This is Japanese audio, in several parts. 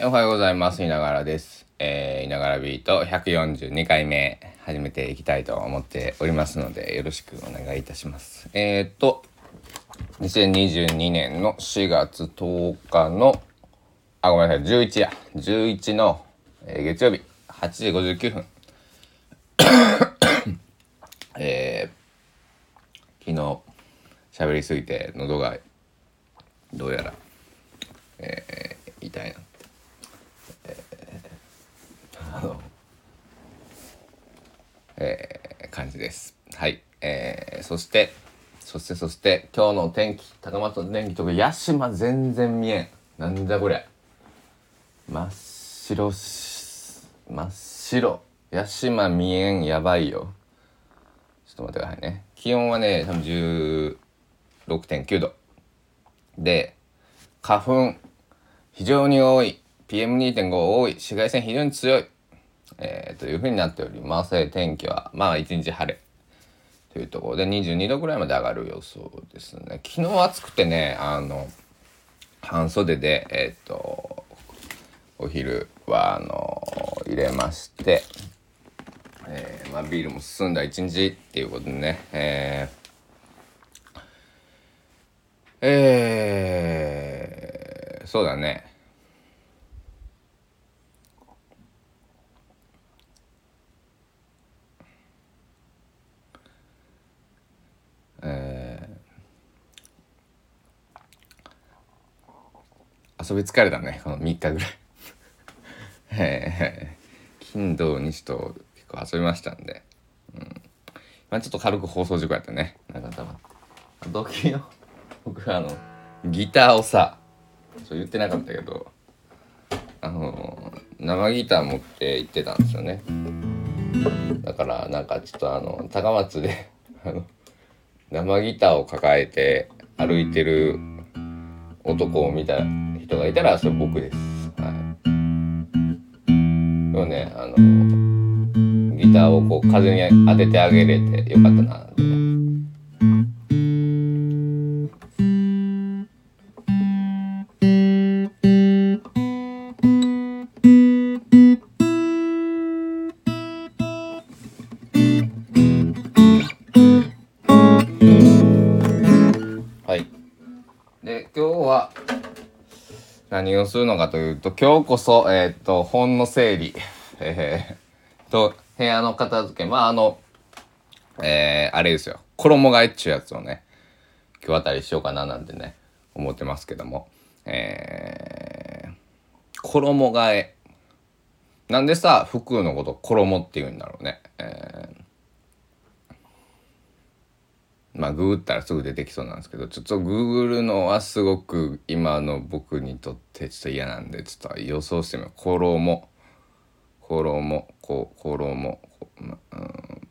おはようございます。いながらです。えー、いながらビート142回目始めていきたいと思っておりますので、よろしくお願いいたします。えー、っと、2022年の4月10日の、あ、ごめんなさい、11や。11の、えー月曜日、8時59分。えー、昨日、喋りすぎて喉が、どうやら、えー、痛いな。あの、えー感じです。はい。えーそして、そして、そして、今日の天気、高松の天気とか、屋島全然見えん。なんだこれ。真っ白し、真っ白。屋島見えん、やばいよ。ちょっと待ってくださいね。気温はね、多分16.9度。で、花粉、非常に多い。PM2.5 多い。紫外線非常に強い。えーというふうになっております。天気は、まあ一日晴れ。というところで22度ぐらいまで上がる予想ですね。昨日暑くてね、あの、半袖で、えっ、と、お昼は、あの、入れまして、えーまあビールも進んだ一日っていうことでね、えーえーそうだね。遊び疲れたねこの3日ぐらい。えー金土日と結構遊びましたんで、うん。まあ、ちょっと軽く放送事故やったね。なんか多分あと昨日僕あのギターをさそう言ってなかったけどあの生ギター持って行ってたんですよね。だからなんかちょっとあの高松で あの生ギターを抱えて歩いてる男を見た人がいたらそれ僕です。はい。でもね、あの、ギターをこう風に当ててあげれてよかったな何をするのかというと、今日こそ、えーっと、本の整理、えー、と、部屋の片付け、まあ、あの、えー、あれですよ、衣替えっちゅうやつをね、今日あたりしようかななんてね、思ってますけども、えー、衣替え。なんでさ、服のこと衣って言うんだろうね。えーまあググったらすぐ出てきそうなんですけどちょっとグーグるのはすごく今の僕にとってちょっと嫌なんでちょっと予想してみよう。衣衣こ衣こまうん。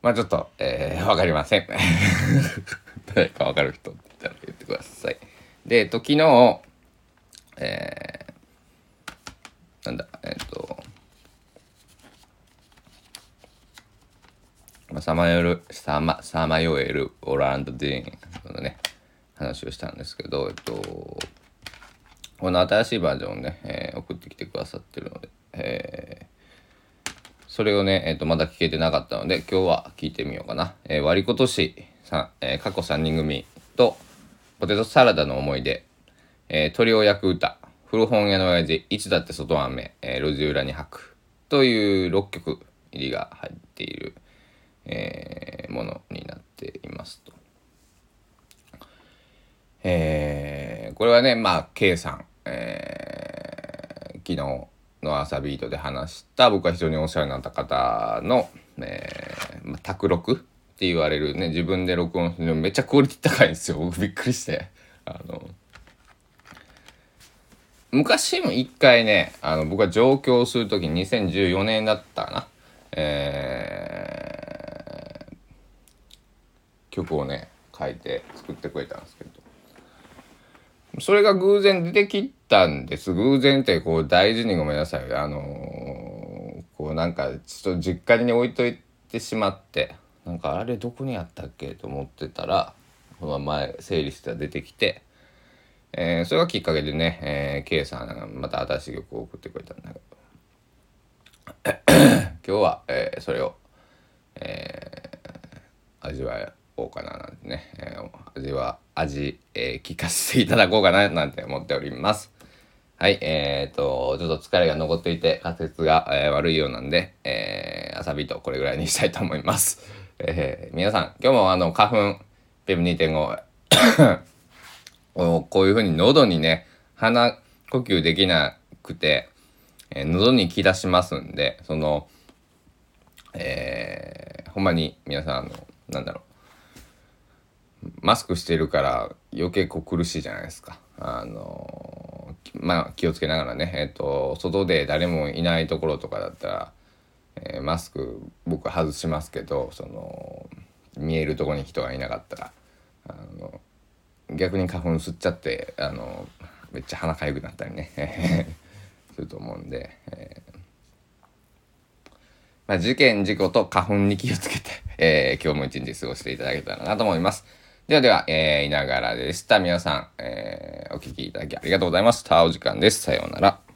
まあちょっとえー、わかりません。誰かわかる人って言ったら言ってください。でえっと昨日えー、なんだえっとま、さまよるさまさまよえるオランド・ディーンのね話をしたんですけど、えっと、この新しいバージョンをね、えー送ってきてくださってるので、えーそれをね、えっとまだ聞けてなかったので今日は聞いてみようかな。えー割りことしさ、えー過去3人組とポテトサラダの思い出、えー鳥を焼く歌古本屋の親父いつだって外雨、えー路地裏に吐くという6曲入りが入っている、えーものになっていますと。えーこれはねまあ K さん、えー昨日の朝ビートで話した僕が非常にお世話になった方の、えーまあ、卓録って言われるね自分で録音するのめっちゃクオリティ高いんですよ。僕びっくりして。あの昔も一回ねあの僕が上京する時に2014年だったかな。えー曲をね書いて作ってくれたんですけど。それが偶然出てきたんです。偶然ってこう大事にごめんなさい。あのーこうなんかちょっと実家に置いといてしまって。なんかあれどこにあったっけと思ってたらこの前整理してたら出てきて。えー、それがきっかけでね、えー、K さんがまた新しい曲を送ってくれたんだけど。今日は、えー、それを、えー、味わおうかななんてね、えー、味は味、えー、聞かせていただこうかななんて思っております。はい、えー、っと、ちょっと疲れが残っていて仮説が、えー、悪いようなんで、えー、朝ビートこれぐらいにしたいと思います。えー、皆さん、今日もあの花粉、ペブ2.5 こういうふうに喉にね、鼻呼吸できなくて、えー、喉に気出しますんで、その、えー、ほんまに皆さん、あの、なんだろう、マスクしてるから余計こう苦しいじゃないですか。あのまあ気をつけながらね、えっ、ー、と、外で誰もいないところとかだったら、えー、マスク僕外しますけど、その、見えるとこに人がいなかったら、あの逆に花粉吸っちゃってあのめっちゃ鼻かゆくなったりね すると思うんで、えー、まあ、事件事故と花粉に気をつけて、えー、今日も一日過ごしていただけたらなと思います。ではでは、えー、いながらでした。皆さん、えー、お聞きいただきありがとうございました。お時間です。さようなら。